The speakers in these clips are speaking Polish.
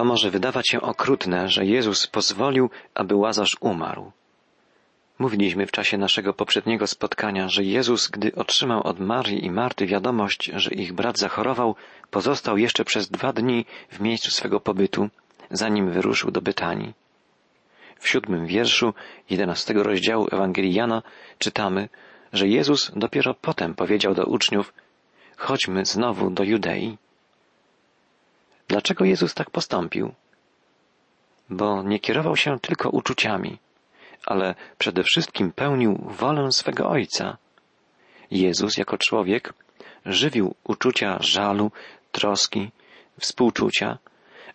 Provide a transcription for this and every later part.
To może wydawać się okrutne, że Jezus pozwolił, aby Łazarz umarł. Mówiliśmy w czasie naszego poprzedniego spotkania, że Jezus, gdy otrzymał od Marii i Marty wiadomość, że ich brat zachorował, pozostał jeszcze przez dwa dni w miejscu swego pobytu, zanim wyruszył do Bytanii. W siódmym wierszu jedenastego rozdziału Ewangelii Jana czytamy, że Jezus dopiero potem powiedział do uczniów, chodźmy znowu do Judei. Dlaczego Jezus tak postąpił? Bo nie kierował się tylko uczuciami, ale przede wszystkim pełnił wolę swego Ojca. Jezus jako człowiek żywił uczucia żalu, troski, współczucia,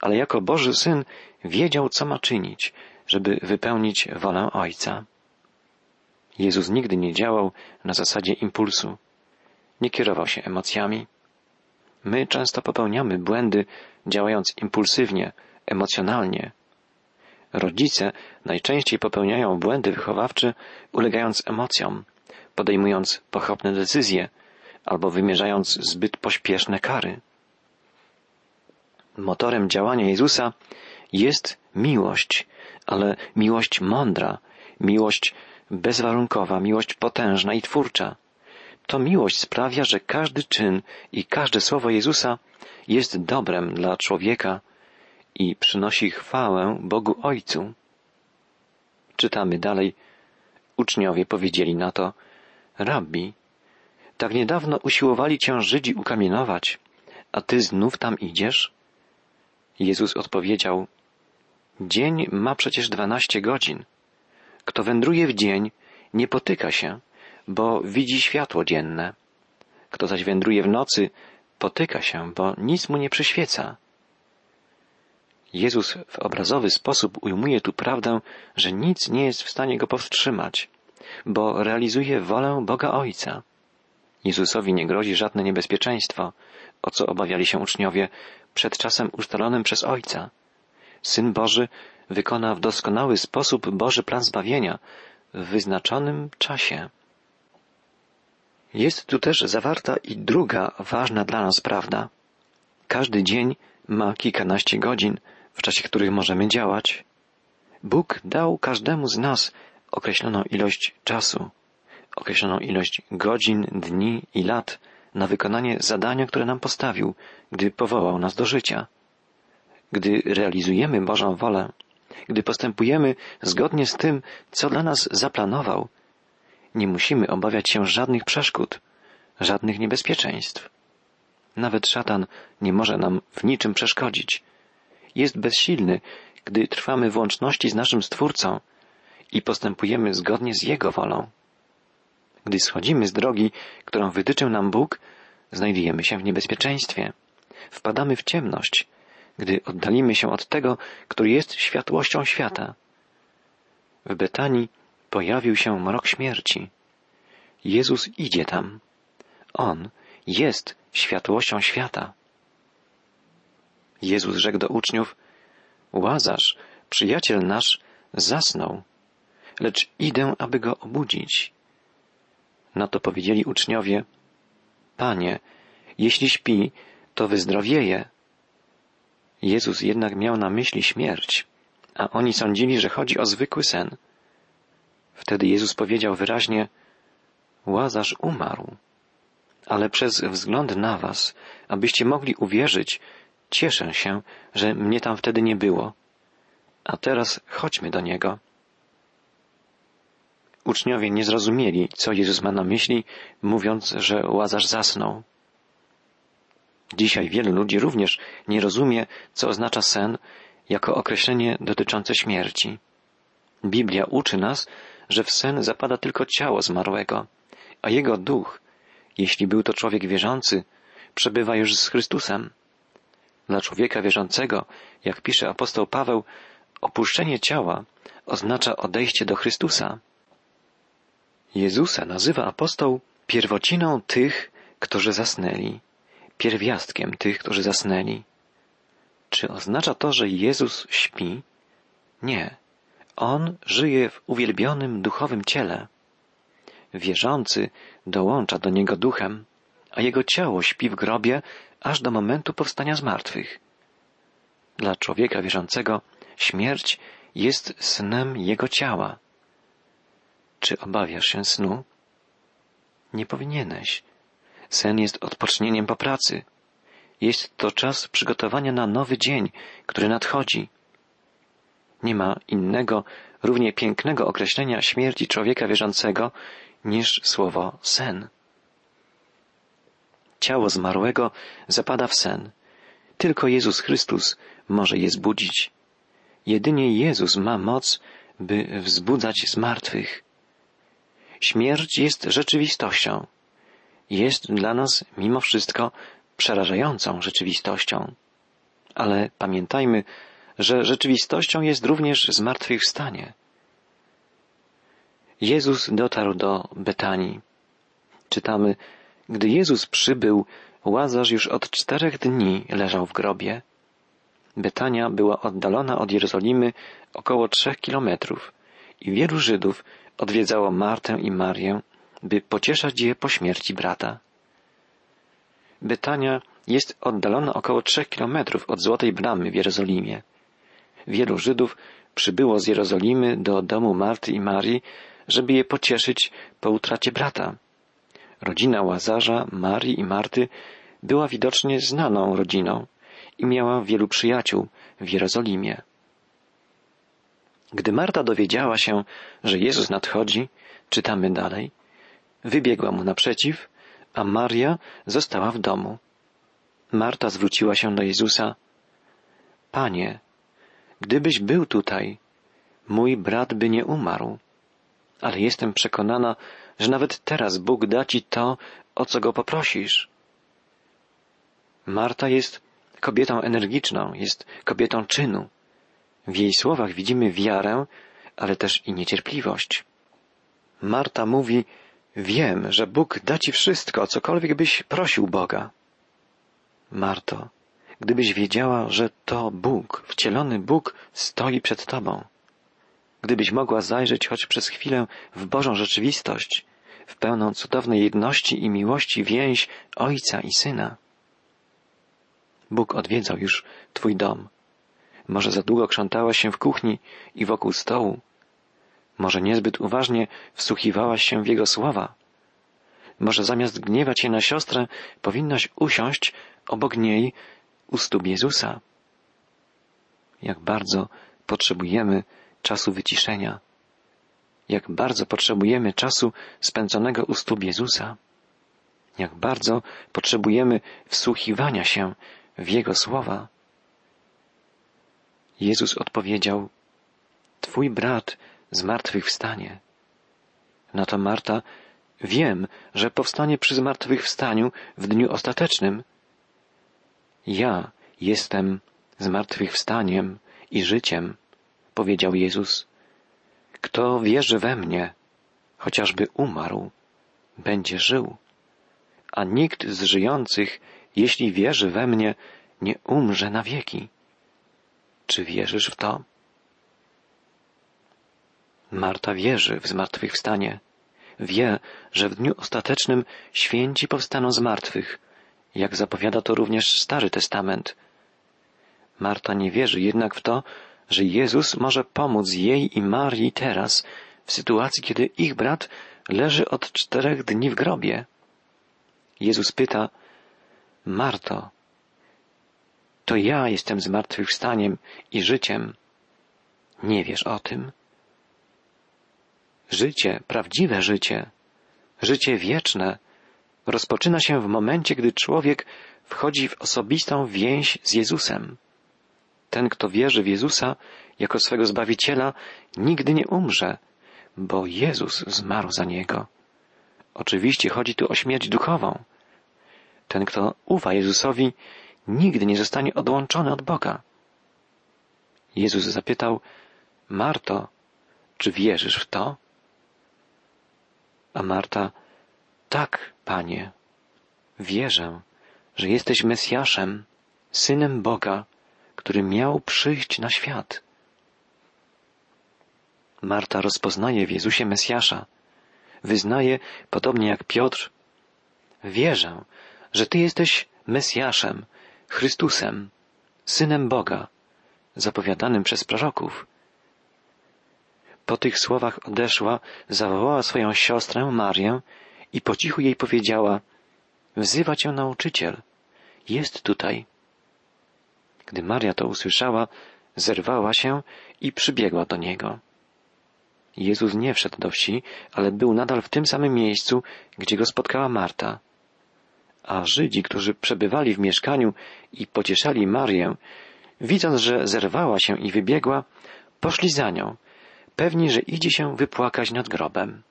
ale jako Boży Syn wiedział, co ma czynić, żeby wypełnić wolę Ojca. Jezus nigdy nie działał na zasadzie impulsu. Nie kierował się emocjami. My często popełniamy błędy, działając impulsywnie, emocjonalnie. Rodzice najczęściej popełniają błędy wychowawcze, ulegając emocjom, podejmując pochopne decyzje albo wymierzając zbyt pośpieszne kary. Motorem działania Jezusa jest miłość, ale miłość mądra, miłość bezwarunkowa, miłość potężna i twórcza. To miłość sprawia, że każdy czyn i każde słowo Jezusa jest dobrem dla człowieka i przynosi chwałę Bogu Ojcu. Czytamy dalej. Uczniowie powiedzieli na to, Rabbi, tak niedawno usiłowali cię Żydzi ukamienować, a ty znów tam idziesz? Jezus odpowiedział, Dzień ma przecież dwanaście godzin. Kto wędruje w dzień, nie potyka się, bo widzi światło dzienne. Kto zaś wędruje w nocy, potyka się, bo nic mu nie przyświeca. Jezus w obrazowy sposób ujmuje tu prawdę, że nic nie jest w stanie go powstrzymać, bo realizuje wolę Boga Ojca. Jezusowi nie grozi żadne niebezpieczeństwo, o co obawiali się uczniowie przed czasem ustalonym przez Ojca. Syn Boży wykona w doskonały sposób Boży plan zbawienia w wyznaczonym czasie. Jest tu też zawarta i druga ważna dla nas prawda. Każdy dzień ma kilkanaście godzin, w czasie których możemy działać. Bóg dał każdemu z nas określoną ilość czasu, określoną ilość godzin, dni i lat na wykonanie zadania, które nam postawił, gdy powołał nas do życia. Gdy realizujemy Bożą wolę, gdy postępujemy zgodnie z tym, co dla nas zaplanował, nie musimy obawiać się żadnych przeszkód, żadnych niebezpieczeństw. Nawet szatan nie może nam w niczym przeszkodzić. Jest bezsilny, gdy trwamy w łączności z naszym Stwórcą i postępujemy zgodnie z Jego wolą. Gdy schodzimy z drogi, którą wytyczył nam Bóg, znajdujemy się w niebezpieczeństwie. Wpadamy w ciemność, gdy oddalimy się od tego, który jest światłością świata. W Betanii pojawił się mrok śmierci. Jezus idzie tam. On jest światłością świata. Jezus rzekł do uczniów, Łazarz, przyjaciel nasz, zasnął, lecz idę, aby go obudzić. Na to powiedzieli uczniowie, Panie, jeśli śpi, to wyzdrowieje. Jezus jednak miał na myśli śmierć, a oni sądzili, że chodzi o zwykły sen. Wtedy Jezus powiedział wyraźnie, Łazarz umarł, ale przez wzgląd na was, abyście mogli uwierzyć, cieszę się, że mnie tam wtedy nie było. A teraz chodźmy do niego. Uczniowie nie zrozumieli, co Jezus ma na myśli, mówiąc, że Łazarz zasnął. Dzisiaj wielu ludzi również nie rozumie, co oznacza sen jako określenie dotyczące śmierci. Biblia uczy nas, że w sen zapada tylko ciało zmarłego, a jego duch, jeśli był to człowiek wierzący, przebywa już z Chrystusem. Dla człowieka wierzącego, jak pisze apostoł Paweł, opuszczenie ciała oznacza odejście do Chrystusa. Jezusa nazywa apostoł pierwociną tych, którzy zasnęli, pierwiastkiem tych, którzy zasnęli. Czy oznacza to, że Jezus śpi? Nie. On żyje w uwielbionym duchowym ciele. Wierzący dołącza do niego duchem, a jego ciało śpi w grobie aż do momentu powstania z martwych. Dla człowieka wierzącego śmierć jest snem jego ciała. Czy obawiasz się snu? Nie powinieneś. Sen jest odpocznieniem po pracy. Jest to czas przygotowania na nowy dzień, który nadchodzi. Nie ma innego, równie pięknego określenia śmierci człowieka wierzącego niż słowo sen. Ciało zmarłego zapada w sen. Tylko Jezus Chrystus może je zbudzić. Jedynie Jezus ma moc, by wzbudzać zmartwych. Śmierć jest rzeczywistością. Jest dla nas mimo wszystko przerażającą rzeczywistością. Ale pamiętajmy, że rzeczywistością jest również zmartwychwstanie. Jezus dotarł do Betanii. Czytamy, gdy Jezus przybył, Łazarz już od czterech dni leżał w grobie. Betania była oddalona od Jerozolimy około trzech kilometrów i wielu Żydów odwiedzało Martę i Marię, by pocieszać je po śmierci brata. Betania jest oddalona około trzech kilometrów od Złotej Bramy w Jerozolimie. Wielu Żydów przybyło z Jerozolimy do domu Marty i Marii, żeby je pocieszyć po utracie brata. Rodzina Łazarza, Marii i Marty była widocznie znaną rodziną i miała wielu przyjaciół w Jerozolimie. Gdy Marta dowiedziała się, że Jezus nadchodzi, czytamy dalej, wybiegła mu naprzeciw, a Maria została w domu. Marta zwróciła się do Jezusa. Panie, gdybyś był tutaj, mój brat by nie umarł. Ale jestem przekonana, że nawet teraz Bóg da ci to, o co go poprosisz. Marta jest kobietą energiczną, jest kobietą czynu. W jej słowach widzimy wiarę, ale też i niecierpliwość. Marta mówi, wiem, że Bóg da ci wszystko, cokolwiek byś prosił Boga. Marto, gdybyś wiedziała, że to Bóg, wcielony Bóg stoi przed tobą. Gdybyś mogła zajrzeć choć przez chwilę w Bożą rzeczywistość, w pełną cudownej jedności i miłości więź Ojca i Syna. Bóg odwiedzał już Twój dom. Może za długo krzątałaś się w kuchni i wokół stołu. Może niezbyt uważnie wsłuchiwałaś się w Jego słowa. Może zamiast gniewać się na siostrę, powinnaś usiąść obok niej u stóp Jezusa. Jak bardzo potrzebujemy czasu wyciszenia. Jak bardzo potrzebujemy czasu spędzonego u stóp Jezusa. Jak bardzo potrzebujemy wsłuchiwania się w Jego słowa. Jezus odpowiedział, Twój brat zmartwychwstanie. Na to Marta, wiem, że powstanie przy zmartwychwstaniu w dniu ostatecznym. Ja jestem zmartwychwstaniem i życiem, powiedział Jezus. Kto wierzy we mnie, chociażby umarł, będzie żył. A nikt z żyjących jeśli wierzy we mnie, nie umrze na wieki. Czy wierzysz w to? Marta wierzy w zmartwychwstanie. Wie, że w dniu ostatecznym święci powstaną z martwych, jak zapowiada to również Stary Testament. Marta nie wierzy jednak w to, że Jezus może pomóc jej i Marii teraz, w sytuacji, kiedy ich brat leży od czterech dni w grobie. Jezus pyta, Marto, to ja jestem zmartwychwstaniem i życiem. Nie wiesz o tym? Życie, prawdziwe życie, życie wieczne, rozpoczyna się w momencie, gdy człowiek wchodzi w osobistą więź z Jezusem. Ten, kto wierzy w Jezusa jako swego Zbawiciela, nigdy nie umrze, bo Jezus zmarł za niego. Oczywiście chodzi tu o śmierć duchową, ten, kto ufa Jezusowi, nigdy nie zostanie odłączony od Boga. Jezus zapytał, Marto, czy wierzysz w to? A Marta, tak, Panie, wierzę, że jesteś Mesjaszem, Synem Boga, który miał przyjść na świat. Marta rozpoznaje w Jezusie Mesjasza. Wyznaje, podobnie jak Piotr, wierzę, że Ty jesteś Mesjaszem, Chrystusem, Synem Boga, zapowiadanym przez proroków. Po tych słowach odeszła, zawołała swoją siostrę Marię i po cichu jej powiedziała Wzywa cię nauczyciel. Jest tutaj. Gdy Maria to usłyszała, zerwała się i przybiegła do niego. Jezus nie wszedł do wsi, ale był nadal w tym samym miejscu, gdzie go spotkała Marta. A Żydzi, którzy przebywali w mieszkaniu i pocieszali Marię, widząc, że zerwała się i wybiegła, poszli za nią, pewni, że idzie się wypłakać nad grobem.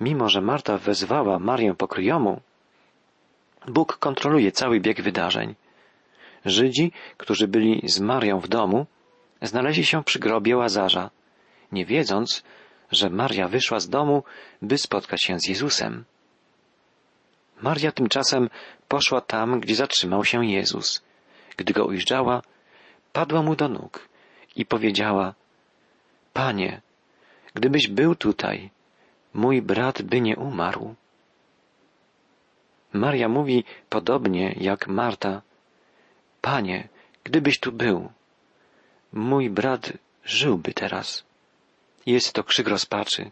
Mimo, że Marta wezwała Marię pokryjomu, Bóg kontroluje cały bieg wydarzeń. Żydzi, którzy byli z Marią w domu, znaleźli się przy grobie Łazarza, nie wiedząc, że Maria wyszła z domu, by spotkać się z Jezusem. Maria tymczasem poszła tam, gdzie zatrzymał się Jezus. Gdy go ujrzała, padła mu do nóg i powiedziała, Panie, gdybyś był tutaj, mój brat by nie umarł. Maria mówi podobnie jak Marta, Panie, gdybyś tu był, mój brat żyłby teraz. Jest to krzyk rozpaczy.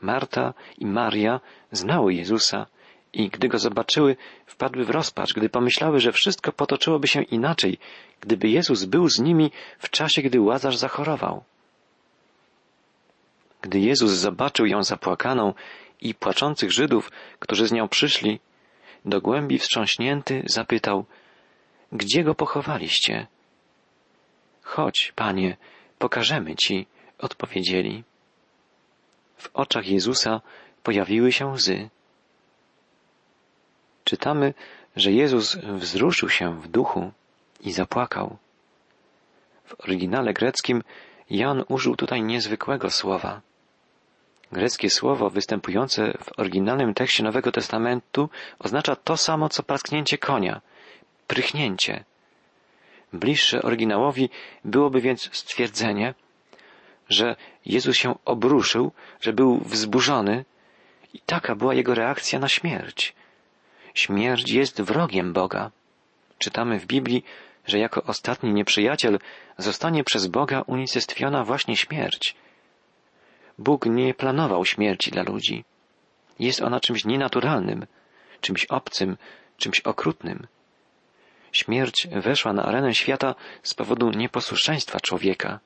Marta i Maria znały Jezusa i gdy go zobaczyły, wpadły w rozpacz, gdy pomyślały, że wszystko potoczyłoby się inaczej, gdyby Jezus był z nimi w czasie, gdy Łazarz zachorował. Gdy Jezus zobaczył ją zapłakaną i płaczących Żydów, którzy z nią przyszli, do głębi wstrząśnięty zapytał, gdzie go pochowaliście? Chodź, panie, pokażemy ci, odpowiedzieli. W oczach Jezusa pojawiły się łzy. Czytamy, że Jezus wzruszył się w duchu i zapłakał. W oryginale greckim Jan użył tutaj niezwykłego słowa. Greckie słowo występujące w oryginalnym tekście Nowego Testamentu oznacza to samo, co parsknięcie konia, prychnięcie. Bliższe oryginałowi byłoby więc stwierdzenie, że Jezus się obruszył, że był wzburzony i taka była jego reakcja na śmierć. Śmierć jest wrogiem Boga. Czytamy w Biblii, że jako ostatni nieprzyjaciel zostanie przez Boga unicestwiona właśnie śmierć. Bóg nie planował śmierci dla ludzi. Jest ona czymś nienaturalnym, czymś obcym, czymś okrutnym. Śmierć weszła na arenę świata z powodu nieposłuszeństwa człowieka.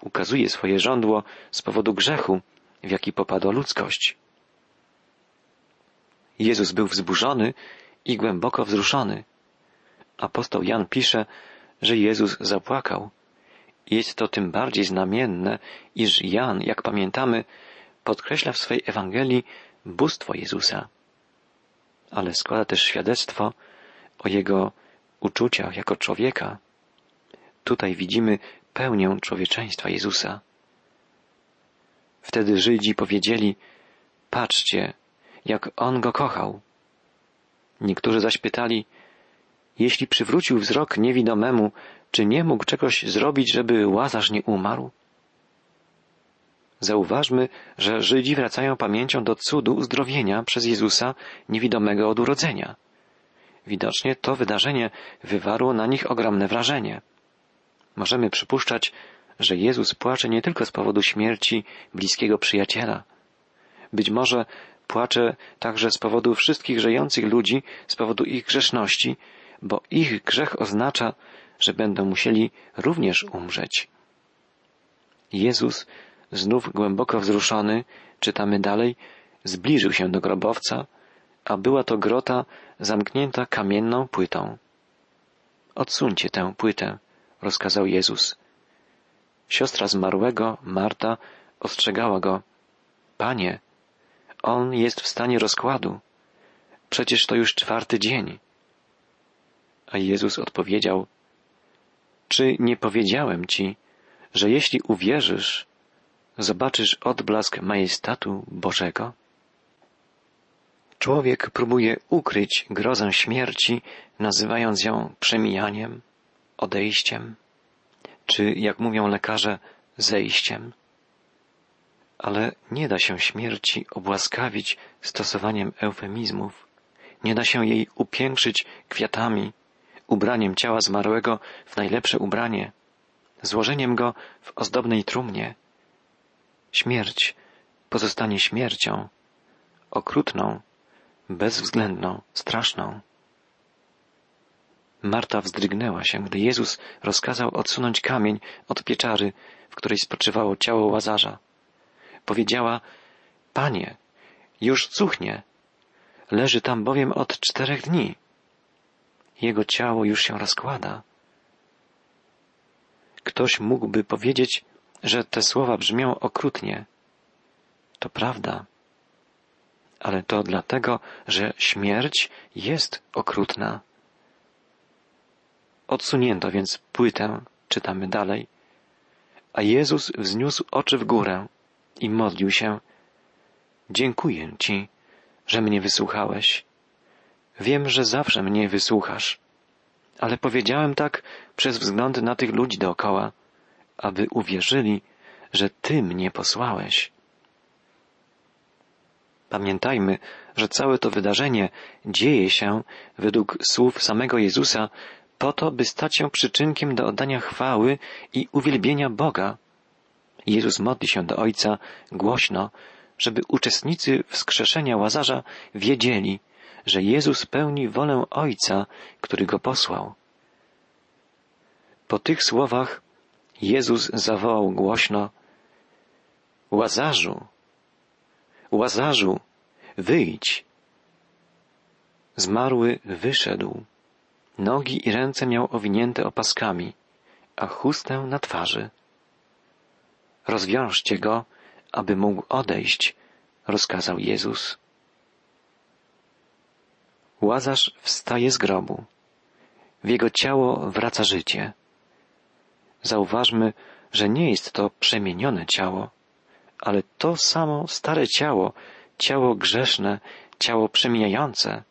Ukazuje swoje żądło z powodu grzechu, w jaki popadła ludzkość. Jezus był wzburzony i głęboko wzruszony. Apostoł Jan pisze, że Jezus zapłakał. Jest to tym bardziej znamienne, iż Jan, jak pamiętamy, podkreśla w swej Ewangelii bóstwo Jezusa, ale składa też świadectwo o jego uczuciach jako człowieka. Tutaj widzimy pełnię człowieczeństwa Jezusa. Wtedy Żydzi powiedzieli, patrzcie, jak On go kochał. Niektórzy zaś pytali, jeśli przywrócił wzrok niewidomemu, czy nie mógł czegoś zrobić, żeby Łazarz nie umarł? Zauważmy, że Żydzi wracają pamięcią do cudu uzdrowienia przez Jezusa niewidomego od urodzenia. Widocznie to wydarzenie wywarło na nich ogromne wrażenie. Możemy przypuszczać, że Jezus płacze nie tylko z powodu śmierci bliskiego przyjaciela. Być może płacze także z powodu wszystkich żyjących ludzi, z powodu ich grzeszności, bo ich grzech oznacza, że będą musieli również umrzeć. Jezus, znów głęboko wzruszony, czytamy dalej, zbliżył się do grobowca, a była to grota zamknięta kamienną płytą. Odsuńcie tę płytę, rozkazał Jezus. Siostra zmarłego, Marta, ostrzegała go. Panie, on jest w stanie rozkładu. Przecież to już czwarty dzień. A Jezus odpowiedział, czy nie powiedziałem ci, że jeśli uwierzysz, zobaczysz odblask majestatu Bożego? Człowiek próbuje ukryć grozę śmierci, nazywając ją przemijaniem, odejściem, czy, jak mówią lekarze, zejściem. Ale nie da się śmierci obłaskawić stosowaniem eufemizmów, nie da się jej upiększyć kwiatami, ubraniem ciała zmarłego w najlepsze ubranie, złożeniem go w ozdobnej trumnie. Śmierć pozostanie śmiercią, okrutną, bezwzględną, straszną. Marta wzdrygnęła się, gdy Jezus rozkazał odsunąć kamień od pieczary, w której spoczywało ciało łazarza. Powiedziała, Panie, już cuchnie. Leży tam bowiem od czterech dni. Jego ciało już się rozkłada. Ktoś mógłby powiedzieć, że te słowa brzmią okrutnie. To prawda. Ale to dlatego, że śmierć jest okrutna. Odsunięto więc płytę, czytamy dalej, a Jezus wzniósł oczy w górę i modlił się. Dziękuję Ci, że mnie wysłuchałeś. Wiem, że zawsze mnie wysłuchasz, ale powiedziałem tak przez wzgląd na tych ludzi dookoła, aby uwierzyli, że Ty mnie posłałeś. Pamiętajmy, że całe to wydarzenie dzieje się według słów samego Jezusa po to, by stać się przyczynkiem do oddania chwały i uwielbienia Boga. Jezus modli się do Ojca głośno, żeby uczestnicy wskrzeszenia Łazarza wiedzieli, że Jezus pełni wolę Ojca, który go posłał. Po tych słowach Jezus zawołał głośno Łazarzu, Łazarzu, wyjdź. Zmarły wyszedł. Nogi i ręce miał owinięte opaskami, a chustę na twarzy. Rozwiążcie go, aby mógł odejść, rozkazał Jezus. Łazarz wstaje z grobu. W jego ciało wraca życie. Zauważmy, że nie jest to przemienione ciało, ale to samo stare ciało, ciało grzeszne, ciało przemijające.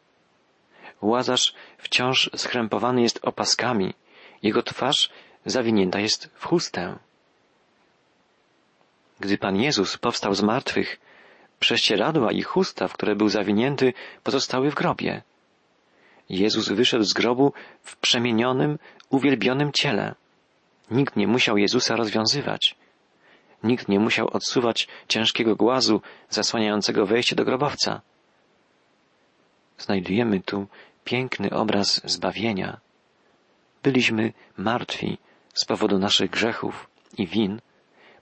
Łazarz wciąż skrępowany jest opaskami, jego twarz zawinięta jest w chustę. Gdy Pan Jezus powstał z martwych, prześcieradła i chusta, w które był zawinięty, pozostały w grobie. Jezus wyszedł z grobu w przemienionym, uwielbionym ciele. Nikt nie musiał Jezusa rozwiązywać. Nikt nie musiał odsuwać ciężkiego głazu zasłaniającego wejście do grobowca. Znajdujemy tu piękny obraz zbawienia. Byliśmy martwi z powodu naszych grzechów i win,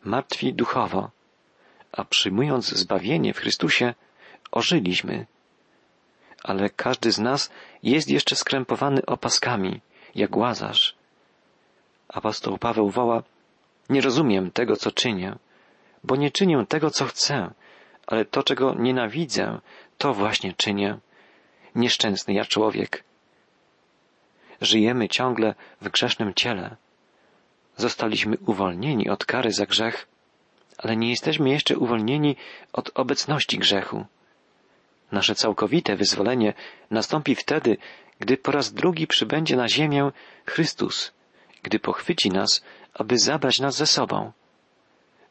martwi duchowo, a przyjmując zbawienie w Chrystusie, ożyliśmy. Ale każdy z nas jest jeszcze skrępowany opaskami, jak łazarz. Apostoł Paweł woła, nie rozumiem tego, co czynię, bo nie czynię tego, co chcę, ale to, czego nienawidzę, to właśnie czynię. Nieszczęsny ja człowiek. Żyjemy ciągle w grzesznym ciele. Zostaliśmy uwolnieni od kary za grzech, ale nie jesteśmy jeszcze uwolnieni od obecności grzechu. Nasze całkowite wyzwolenie nastąpi wtedy, gdy po raz drugi przybędzie na ziemię Chrystus, gdy pochwyci nas, aby zabrać nas ze sobą.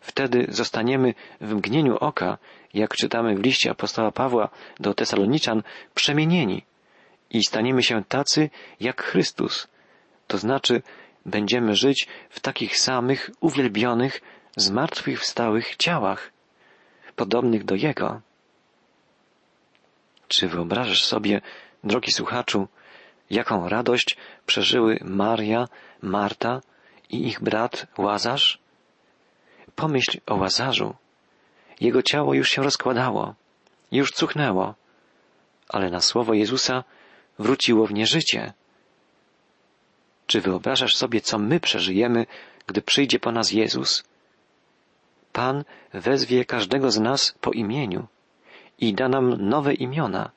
Wtedy zostaniemy w mgnieniu oka, jak czytamy w liście apostoła Pawła do Tesaloniczan, przemienieni i staniemy się tacy jak Chrystus. To znaczy, będziemy żyć w takich samych uwielbionych, zmartwychwstałych ciałach, podobnych do Jego. Czy wyobrażasz sobie, drogi słuchaczu, jaką radość przeżyły Maria, Marta i ich brat Łazarz? Pomyśl o Łazarzu. Jego ciało już się rozkładało, już cuchnęło, ale na słowo Jezusa wróciło w nie życie. Czy wyobrażasz sobie, co my przeżyjemy, gdy przyjdzie po nas Jezus? Pan wezwie każdego z nas po imieniu i da nam nowe imiona,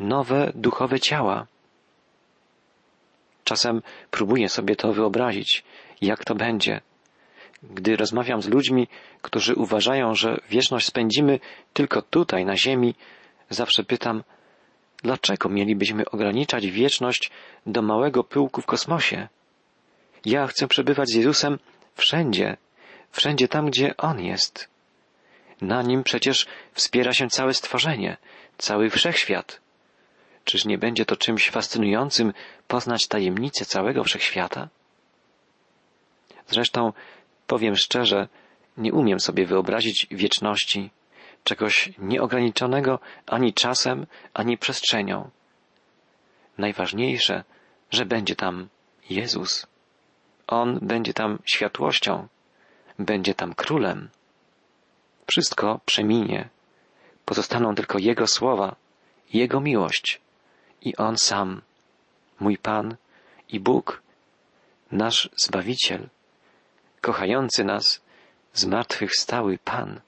nowe duchowe ciała. Czasem próbuję sobie to wyobrazić, jak to będzie. Gdy rozmawiam z ludźmi, którzy uważają, że wieczność spędzimy tylko tutaj, na Ziemi, zawsze pytam, dlaczego mielibyśmy ograniczać wieczność do małego pyłku w kosmosie? Ja chcę przebywać z Jezusem wszędzie, wszędzie tam, gdzie On jest. Na nim przecież wspiera się całe stworzenie, cały wszechświat. Czyż nie będzie to czymś fascynującym poznać tajemnicę całego wszechświata? Zresztą, powiem szczerze, nie umiem sobie wyobrazić wieczności, czegoś nieograniczonego ani czasem, ani przestrzenią. Najważniejsze, że będzie tam Jezus. On będzie tam światłością, będzie tam królem. Wszystko przeminie. Pozostaną tylko Jego słowa, Jego miłość i On sam, mój Pan i Bóg, nasz Zbawiciel, kochający nas, zmartwychwstały Pan.